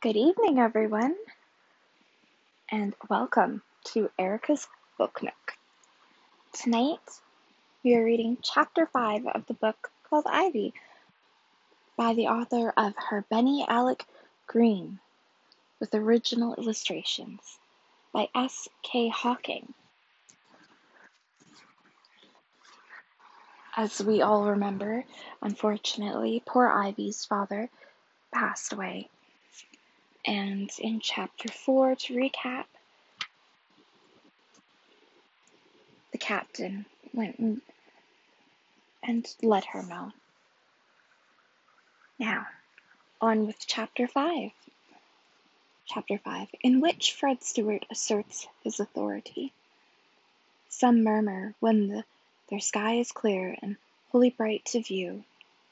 Good evening, everyone, and welcome to Erica's Book Nook. Tonight, we are reading Chapter 5 of the book called Ivy by the author of Her Benny Alec Green, with original illustrations by S. K. Hocking. As we all remember, unfortunately, poor Ivy's father passed away and in chapter 4, to recap, the captain went and, let her know. Now, on with chapter 5. Chapter 5, in which Fred Stewart asserts his authority. Some murmur when the, their sky is clear and wholly bright to view,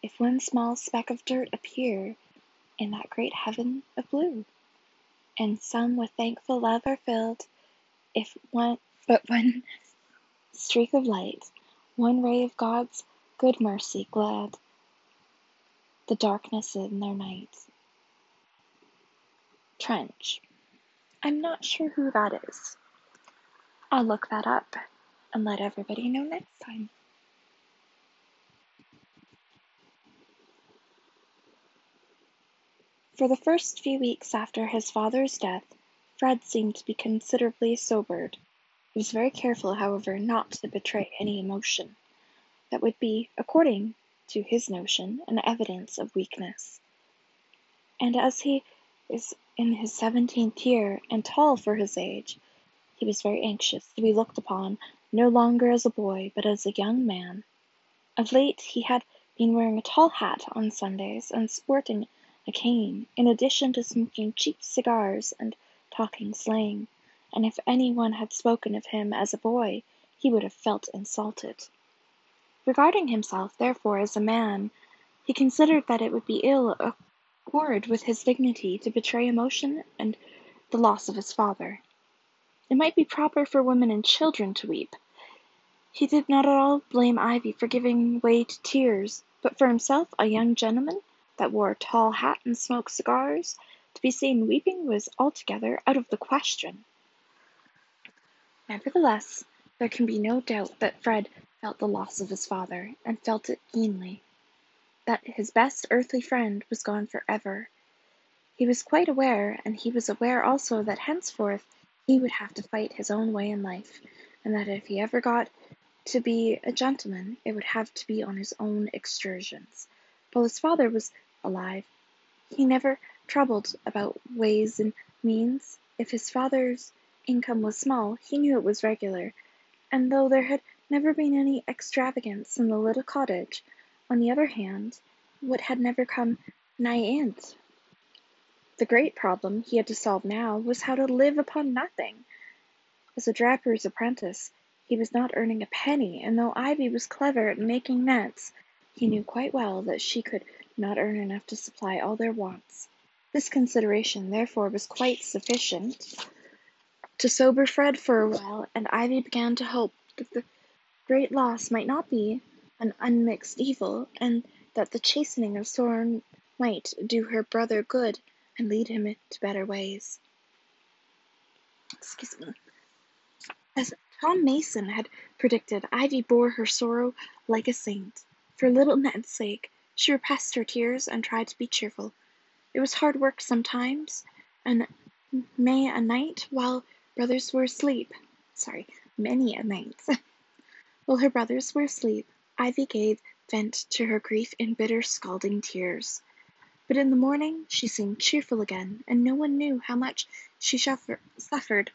if one small speck of dirt appear in that great heaven of blue. And some with thankful love are filled, if one but one streak of light, one ray of God's good mercy glad the darkness in their night. Trench. I'm not sure who that is. I'll look that up and let everybody know next time. For the first few weeks after his father's death, Fred seemed to be considerably sobered. He was very careful, however, not to betray any emotion that would be, according to his notion, an evidence of weakness. And as he is in his seventeenth year, and tall for his age, he was very anxious to be looked upon no longer as a boy, but as a young man. Of late he had been wearing a tall hat on Sundays, and sporting a cane, in addition to smoking cheap cigars and talking slang, and if any one had spoken of him as a boy, he would have felt insulted. Regarding himself, therefore, as a man, he considered that it would be ill accord with his dignity to betray emotion and the loss of his father. It might be proper for women and children to weep. He did not at all blame Ivy for giving way to tears, but for himself, a young gentleman, that wore a tall hat and smoked cigars, to be seen weeping was altogether out of the question. Nevertheless, there can be no doubt that Fred felt the loss of his father, and felt it keenly. That his best earthly friend was gone for ever. He was quite aware, and he was aware also that henceforth he would have to fight his own way in life, and that if he ever got to be a gentleman, it would have to be on his own excursions. While his father was alive. He never troubled about ways and means. If his father's income was small, he knew it was regular, and though there had never been any extravagance in the little cottage, on the other hand, what had never come nigh it? The great problem he had to solve now was how to live upon nothing. As a draper's apprentice, he was not earning a penny, and though Ivy was clever at making nets, he knew quite well that she could not earn enough to supply all their wants. This consideration, therefore, was quite sufficient to sober Fred for a while, and Ivy began to hope that the great loss might not be an unmixed evil, and that the chastening of sorrow might do her brother good and lead him to better ways. Excuse me. As Tom Mason had predicted, Ivy bore her sorrow like a saint. For little Ned's sake, she repressed her tears and tried to be cheerful. It was hard work sometimes, and many a night while brothers were asleep sorry, many a night while her brothers were asleep, Ivy gave vent to her grief in bitter scalding tears. But in the morning she seemed cheerful again, and no one knew how much she suffered,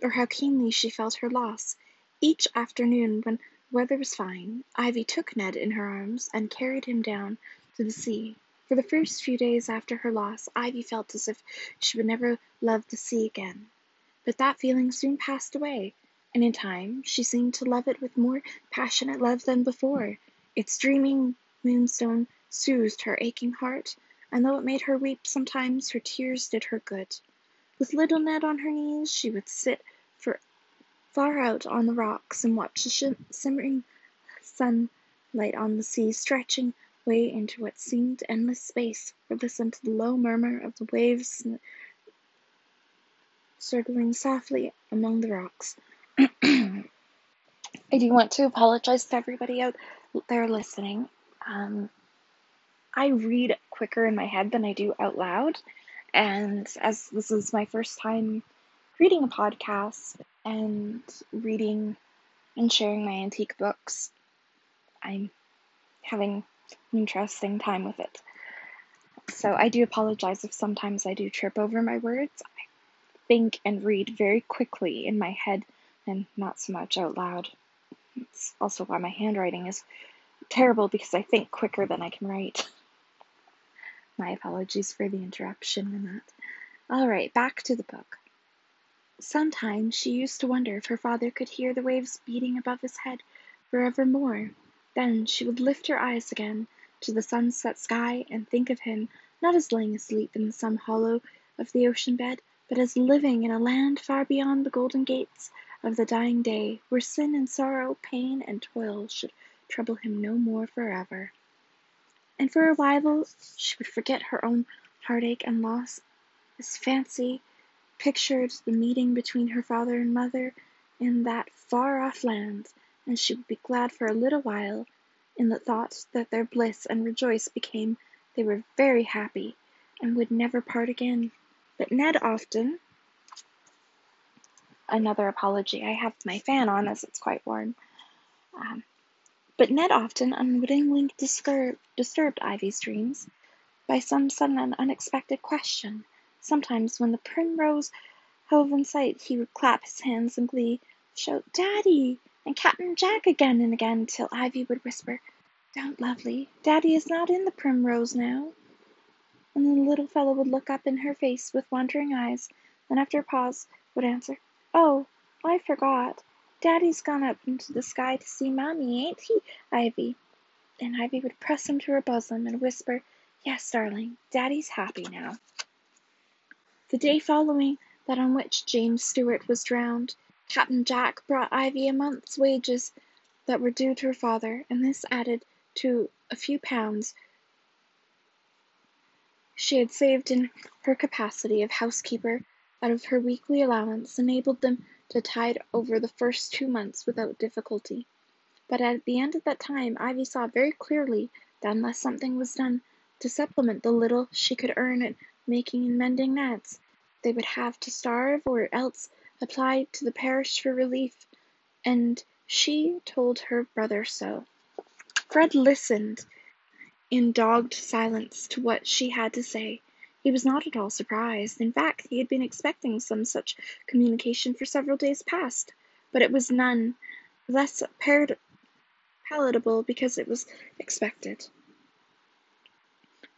or how keenly she felt her loss. Each afternoon when weather was fine, Ivy took Ned in her arms and carried him down to the sea. For the first few days after her loss Ivy felt as if she would never love the sea again. But that feeling soon passed away, and in time she seemed to love it with more passionate love than before. Its dreaming moonstone soothed her aching heart, and though it made her weep sometimes, her tears did her good. With little Ned on her knees she would sit for far out on the rocks and watch the shimmering sunlight on the sea stretching way into what seemed endless space, or listened to the low murmur of the waves circling softly among the rocks. I do want to apologize to everybody out there listening. Um, I read quicker in my head than I do out loud, and as this is my first time reading a podcast and reading and sharing my antique books, I'm having an interesting time with it. So I do apologize if sometimes I do trip over my words. I think and read very quickly in my head and not so much out loud. It's also why my handwriting is terrible because I think quicker than I can write. My apologies for the interruption in that. All right, back to the book. Sometimes she used to wonder if her father could hear the waves beating above his head forevermore. Then she would lift her eyes again to the sunset sky and think of him not as lying asleep in some hollow of the ocean bed, but as living in a land far beyond the golden gates of the dying day, where sin and sorrow, pain and toil should trouble him no more forever. And for a while she would forget her own heartache and loss, as fancy pictured the meeting between her father and mother in that far off land, and she would be glad for a little while in the thought that their bliss and rejoice became they were very happy and would never part again. But Ned often another apology. I have my fan on as it's quite warm. Um, but Ned often unwittingly disturbed Ivy's dreams by some sudden and unexpected question. Sometimes, when the primrose hove in sight, he would clap his hands in glee, shout "Daddy!" and Captain Jack again and again, till Ivy would whisper, "Don't, lovely, Daddy is not in the primrose now." And then the little fellow would look up in her face with wondering eyes, then after a pause would answer. Oh, I forgot. Daddy's gone up into the sky to see Mommy, ain't he, Ivy?" And Ivy would press him to her bosom and whisper, "Yes, darling, Daddy's happy now." The day following that on which James Stewart was drowned, Captain Jack brought Ivy a month's wages that were due to her father, and this added to a few pounds she had saved in her capacity of housekeeper out of her weekly allowance enabled them to tide over the first two months without difficulty. But at the end of that time Ivy saw very clearly that unless something was done to supplement the little she could earn making and mending nets, they would have to starve or else apply to the parish for relief, and she told her brother so. Fred listened in dogged silence to what she had to say. He was not at all surprised; in fact, he had been expecting some such communication for several days past, but it was none less palatable because it was expected.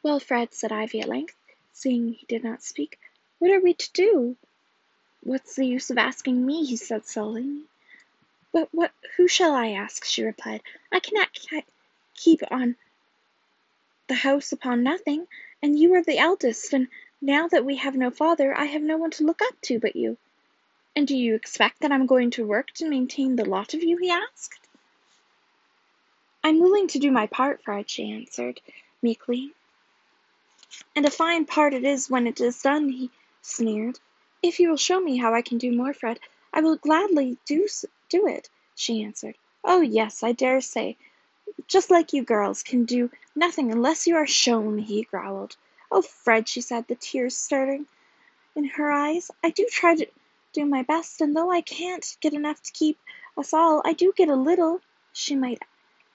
"Well, Fred," said Ivy at length, seeing he did not speak, "what are we to do?" "What's the use of asking me?" he said sullenly. "But what who shall I ask?" she replied. "I cannot keep on the house upon nothing. And you are the eldest, and now that we have no father, I have no one to look up to but you." "And do you expect that I'm going to work to maintain the lot of you?" he asked. "I'm willing to do my part, Fred," she answered, meekly. "And a fine part it is when it is done," he sneered. "If you will show me how I can do more, Fred, I will gladly do do it," she answered. "Oh, yes, I dare say just like you girls, can do nothing unless you are shown," he growled. "Oh, Fred," she said, the tears starting in her eyes, "I do try to do my best, and though I can't get enough to keep us all, I do get a little." She might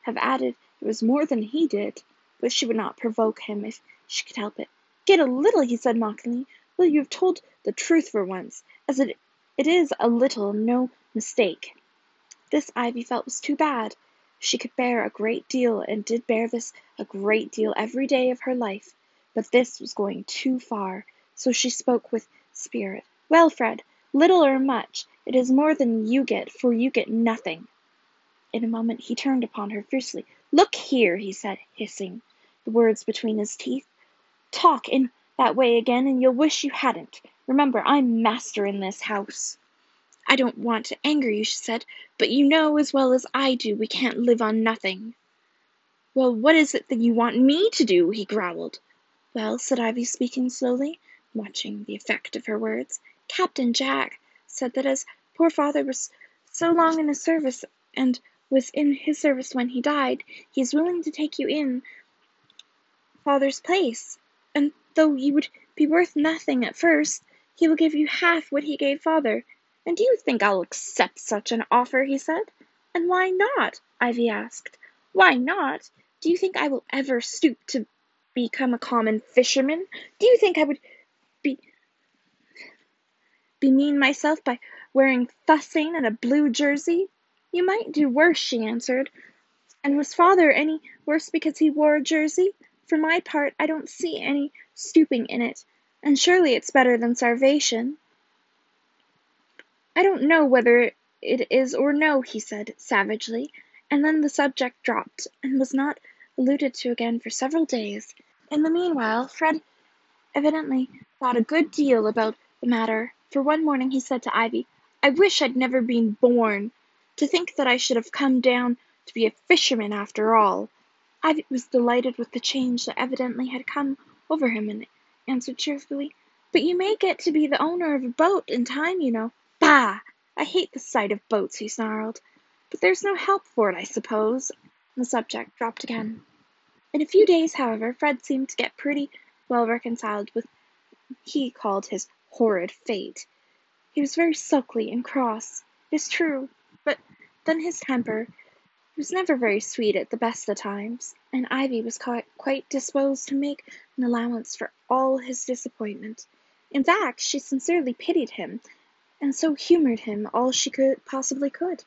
have added it was more than he did, but she would not provoke him if she could help it. "Get a little!" he said mockingly. "Well, you have told the truth for once, as it is a little, no mistake." This Ivy felt was too bad. She could bear a great deal and did bear this a great deal every day of her life, but this was going too far, so she spoke with spirit. "Well, Fred, little or much, it is more than you get, for you get nothing." In a moment he turned upon her fiercely. "Look here," he said, hissing the words between his teeth, "talk in that way again and you'll wish you hadn't. Remember I'm master in this house." "I don't want to anger you," she said, "but you know as well as I do we can't live on nothing." Well, what is it that you want me to do? he growled. Well, said Ivy, speaking slowly, watching the effect of her words, Captain Jack said that as poor father was so long in his service and was in his service when he died, he is willing to take you in father's place, and though you would be worth nothing at first, he will give you half what he gave father. And do you think I'll accept such an offer? he said. And why not? Ivy asked. Why not? Do you think I will ever stoop to become a common fisherman? Do you think I would be bemean myself by wearing fussing and a blue jersey? You might do worse, she answered. And was father any worse because he wore a jersey? For my part, I don't see any stooping in it, and surely it's better than starvation. I don't know whether it is or no, he said, savagely, and then the subject dropped, and was not alluded to again for several days. In the meanwhile, Fred evidently thought a good deal about the matter, for one morning he said to Ivy, I wish I'd never been born. To think that I should have come down to be a fisherman after all! Ivy was delighted with the change that evidently had come over him, and answered cheerfully, But you may get to be the owner of a boat in time, you know. Bah! I hate the sight of boats, he snarled. But there's no help for it, I suppose. The subject dropped again. In a few days, however, Fred seemed to get pretty well reconciled with what he called his horrid fate. He was very sulky and cross, it is true, but then his temper was never very sweet at the best of times, and Ivy was quite disposed to make an allowance for all his disappointment. In fact, she sincerely pitied him, and so humoured him all she could possibly could.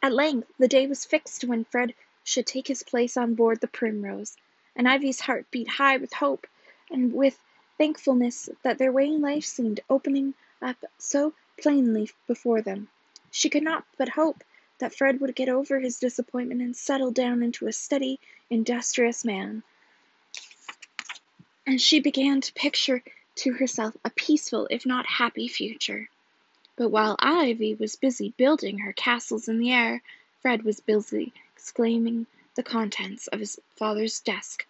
At length the day was fixed when Fred should take his place on board the Primrose, and Ivy's heart beat high with hope and with thankfulness that their way in life seemed opening up so plainly before them. She could not but hope that Fred would get over his disappointment and settle down into a steady, industrious man. And she began to picture to herself a peaceful, if not happy, future. But while Ivy was busy building her castles in the air, Fred was busy exclaiming the contents of his father's desk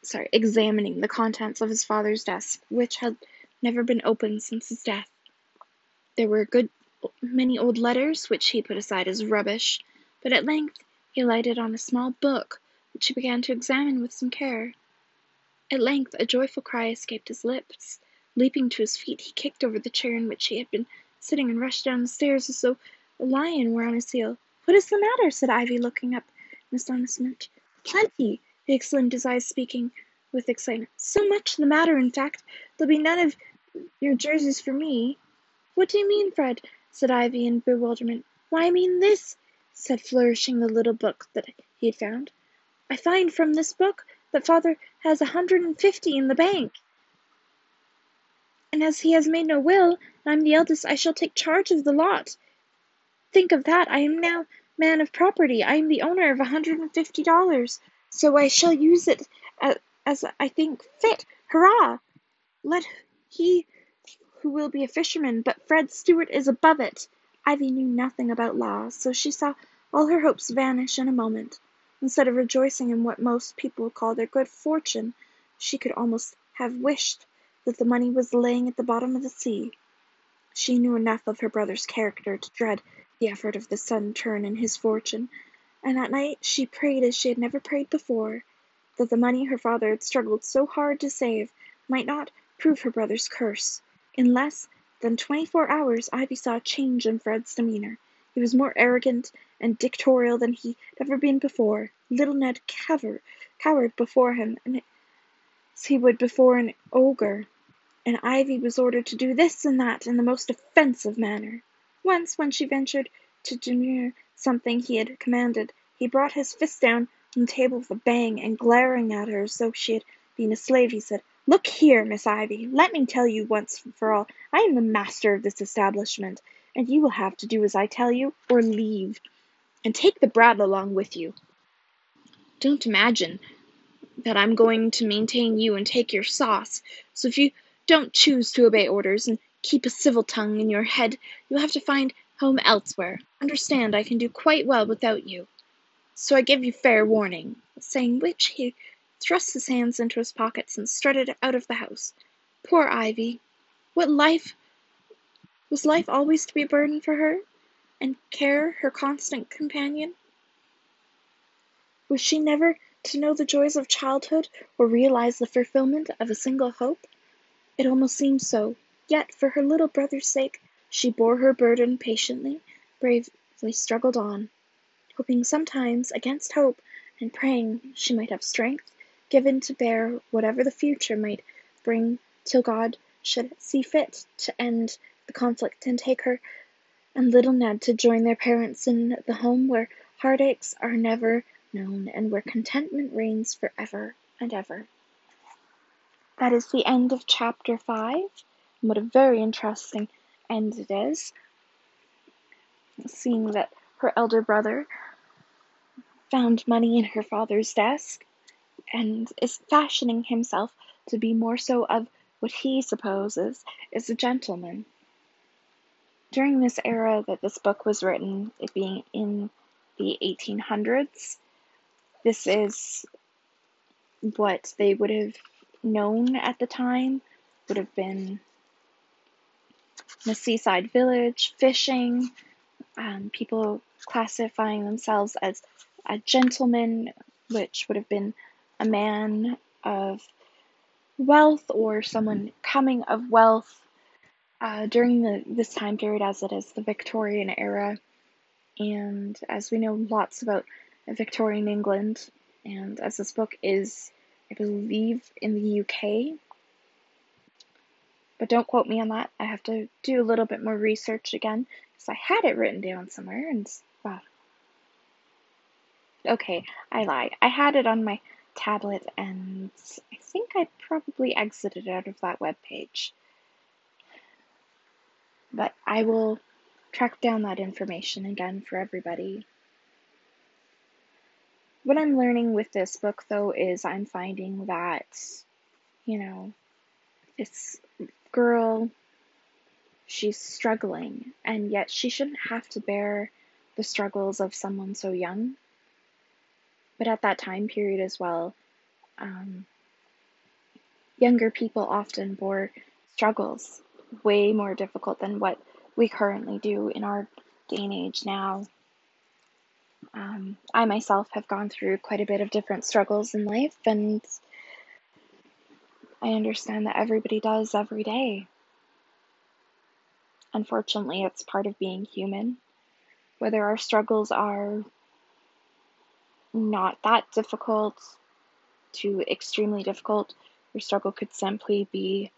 sorry, examining the contents of his father's desk, which had never been opened since his death. There were a good many old letters, which he put aside as rubbish, but at length he lighted on a small book, which he began to examine with some care. At length a joyful cry escaped his lips. Leaping to his feet, he kicked over the chair in which he had been sitting and rushed down the stairs as though a lion were on his heel. What is the matter? said Ivy, looking up in astonishment. Plenty! he exclaimed, his eyes speaking with excitement. So much the matter, in fact, there'll be none of your jerseys for me. What do you mean, Fred? Said Ivy in bewilderment. Why, I mean this, said flourishing the little book that he had found. I find from this book that father has a hundred and fifty in the bank. And as he has made no will, and I'm the eldest, I shall take charge of the lot. Think of that! I am now man of property. I am the owner of a hundred and fifty dollars so I shall use it as I think fit. Hurrah! Let he who will be a fisherman, but Fred Stewart is above it. Ivy knew nothing about law, so she saw all her hopes vanish in a moment. Instead of rejoicing in what most people call their good fortune, she could almost have wished that the money was lying at the bottom of the sea. She knew enough of her brother's character to dread the effort of the sudden turn in his fortune and at night she prayed as she had never prayed before, that the money her father had struggled so hard to save might not prove her brother's curse. In less than twenty four hours Ivy saw a change in Fred's demeanour. He was more arrogant and dictatorial than he had ever been before. Little Ned cower, cowered before him as he would before an ogre, and Ivy was ordered to do this and that in the most offensive manner. Once, when she ventured to demur something he had commanded, he brought his fist down on the table with a bang, and glaring at her as though she had been a slave, he said, Look here, Miss Ivy, let me tell you once for all, I am the master of this establishment, and you will have to do as I tell you, or leave, and take the brat along with you. Don't imagine that I'm going to maintain you and take your sauce, so if you don't choose to obey orders and keep a civil tongue in your head, you'll have to find home elsewhere. Understand, I can do quite well without you." So I give you fair warning. Saying which, he thrust his hands into his pockets and strutted out of the house. Poor Ivy! What life was life always to be a burden for her, and care her constant companion? Was she never to know the joys of childhood, or realize the fulfilment of a single hope? It almost seemed so, yet for her little brother's sake she bore her burden patiently, bravely struggled on, hoping sometimes against hope, and praying she might have strength given to bear whatever the future might bring till God should see fit to end the conflict and take her and little Ned to join their parents in the home where heartaches are never known and where contentment reigns for ever and ever. That is the end of chapter 5. What a very interesting end it is. Seeing that her elder brother found money in her father's desk and is fashioning himself to be more so of what he supposes is a gentleman. During this era that this book was written, it being in the 1800s, this is what they would have known at the time, would have been the seaside village, fishing, um, people classifying themselves as a gentleman, which would have been a man of wealth or someone coming of wealth uh, during the, this time period, as it is the Victorian era. And as we know lots about Victorian England, and as this book is, I believe, in the UK. But don't quote me on that. I have to do a little bit more research again because I had it written down somewhere and uh, okay, I lied. I had it on my tablet and I think I probably exited out of that web page. But I will track down that information again for everybody what I'm learning with this book, though, is I'm finding that, you know, this girl, she's struggling, and yet she shouldn't have to bear the struggles of someone so young. But at that time period as well, um, younger people often bore struggles way more difficult than what we currently do in our day and age now. Um, I myself have gone through quite a bit of different struggles in life, and I understand that everybody does every day. Unfortunately, it's part of being human. Whether our struggles are not that difficult to extremely difficult, your struggle could simply be,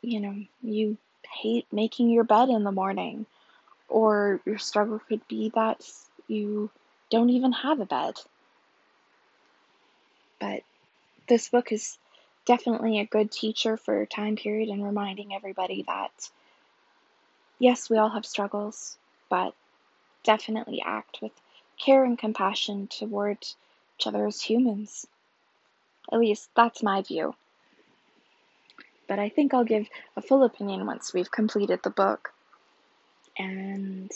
you know, you hate making your bed in the morning, or your struggle could be that you don't even have a bed. But this book is definitely a good teacher for time period and reminding everybody that yes, we all have struggles, but definitely act with care and compassion toward each other as humans. At least that's my view. But I think I'll give a full opinion once we've completed the book. And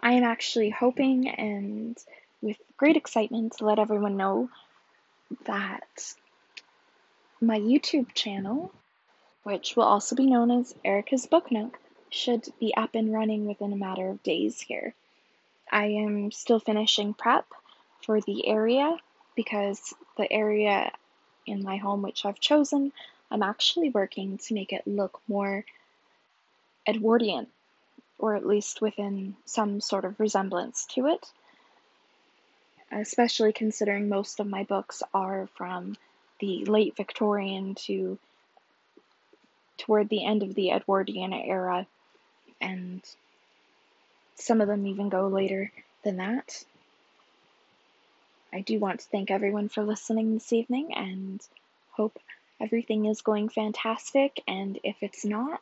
I am actually hoping and with great excitement to let everyone know that my YouTube channel, which will also be known as Erica's Book Nook, should be up and running within a matter of days here. I am still finishing prep for the area because the area in my home which I've chosen, I'm actually working to make it look more Edwardian or at least within some sort of resemblance to it. Especially considering most of my books are from the late Victorian to toward the end of the Edwardian era, and some of them even go later than that. I do want to thank everyone for listening this evening and hope everything is going fantastic. And if it's not,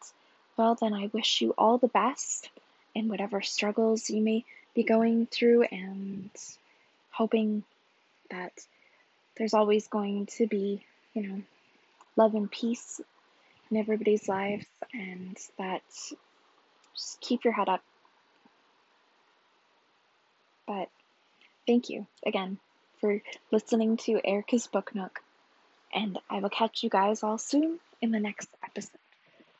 well, then I wish you all the best in whatever struggles you may be going through and hoping that there's always going to be, you know, love and peace in everybody's lives and that just keep your head up. But thank you again for listening to Erica's Book Nook, and I will catch you guys all soon in the next episode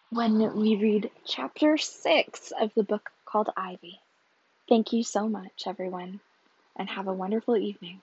when we read chapter six of the book called Ivy. Thank you so much, everyone, and have a wonderful evening.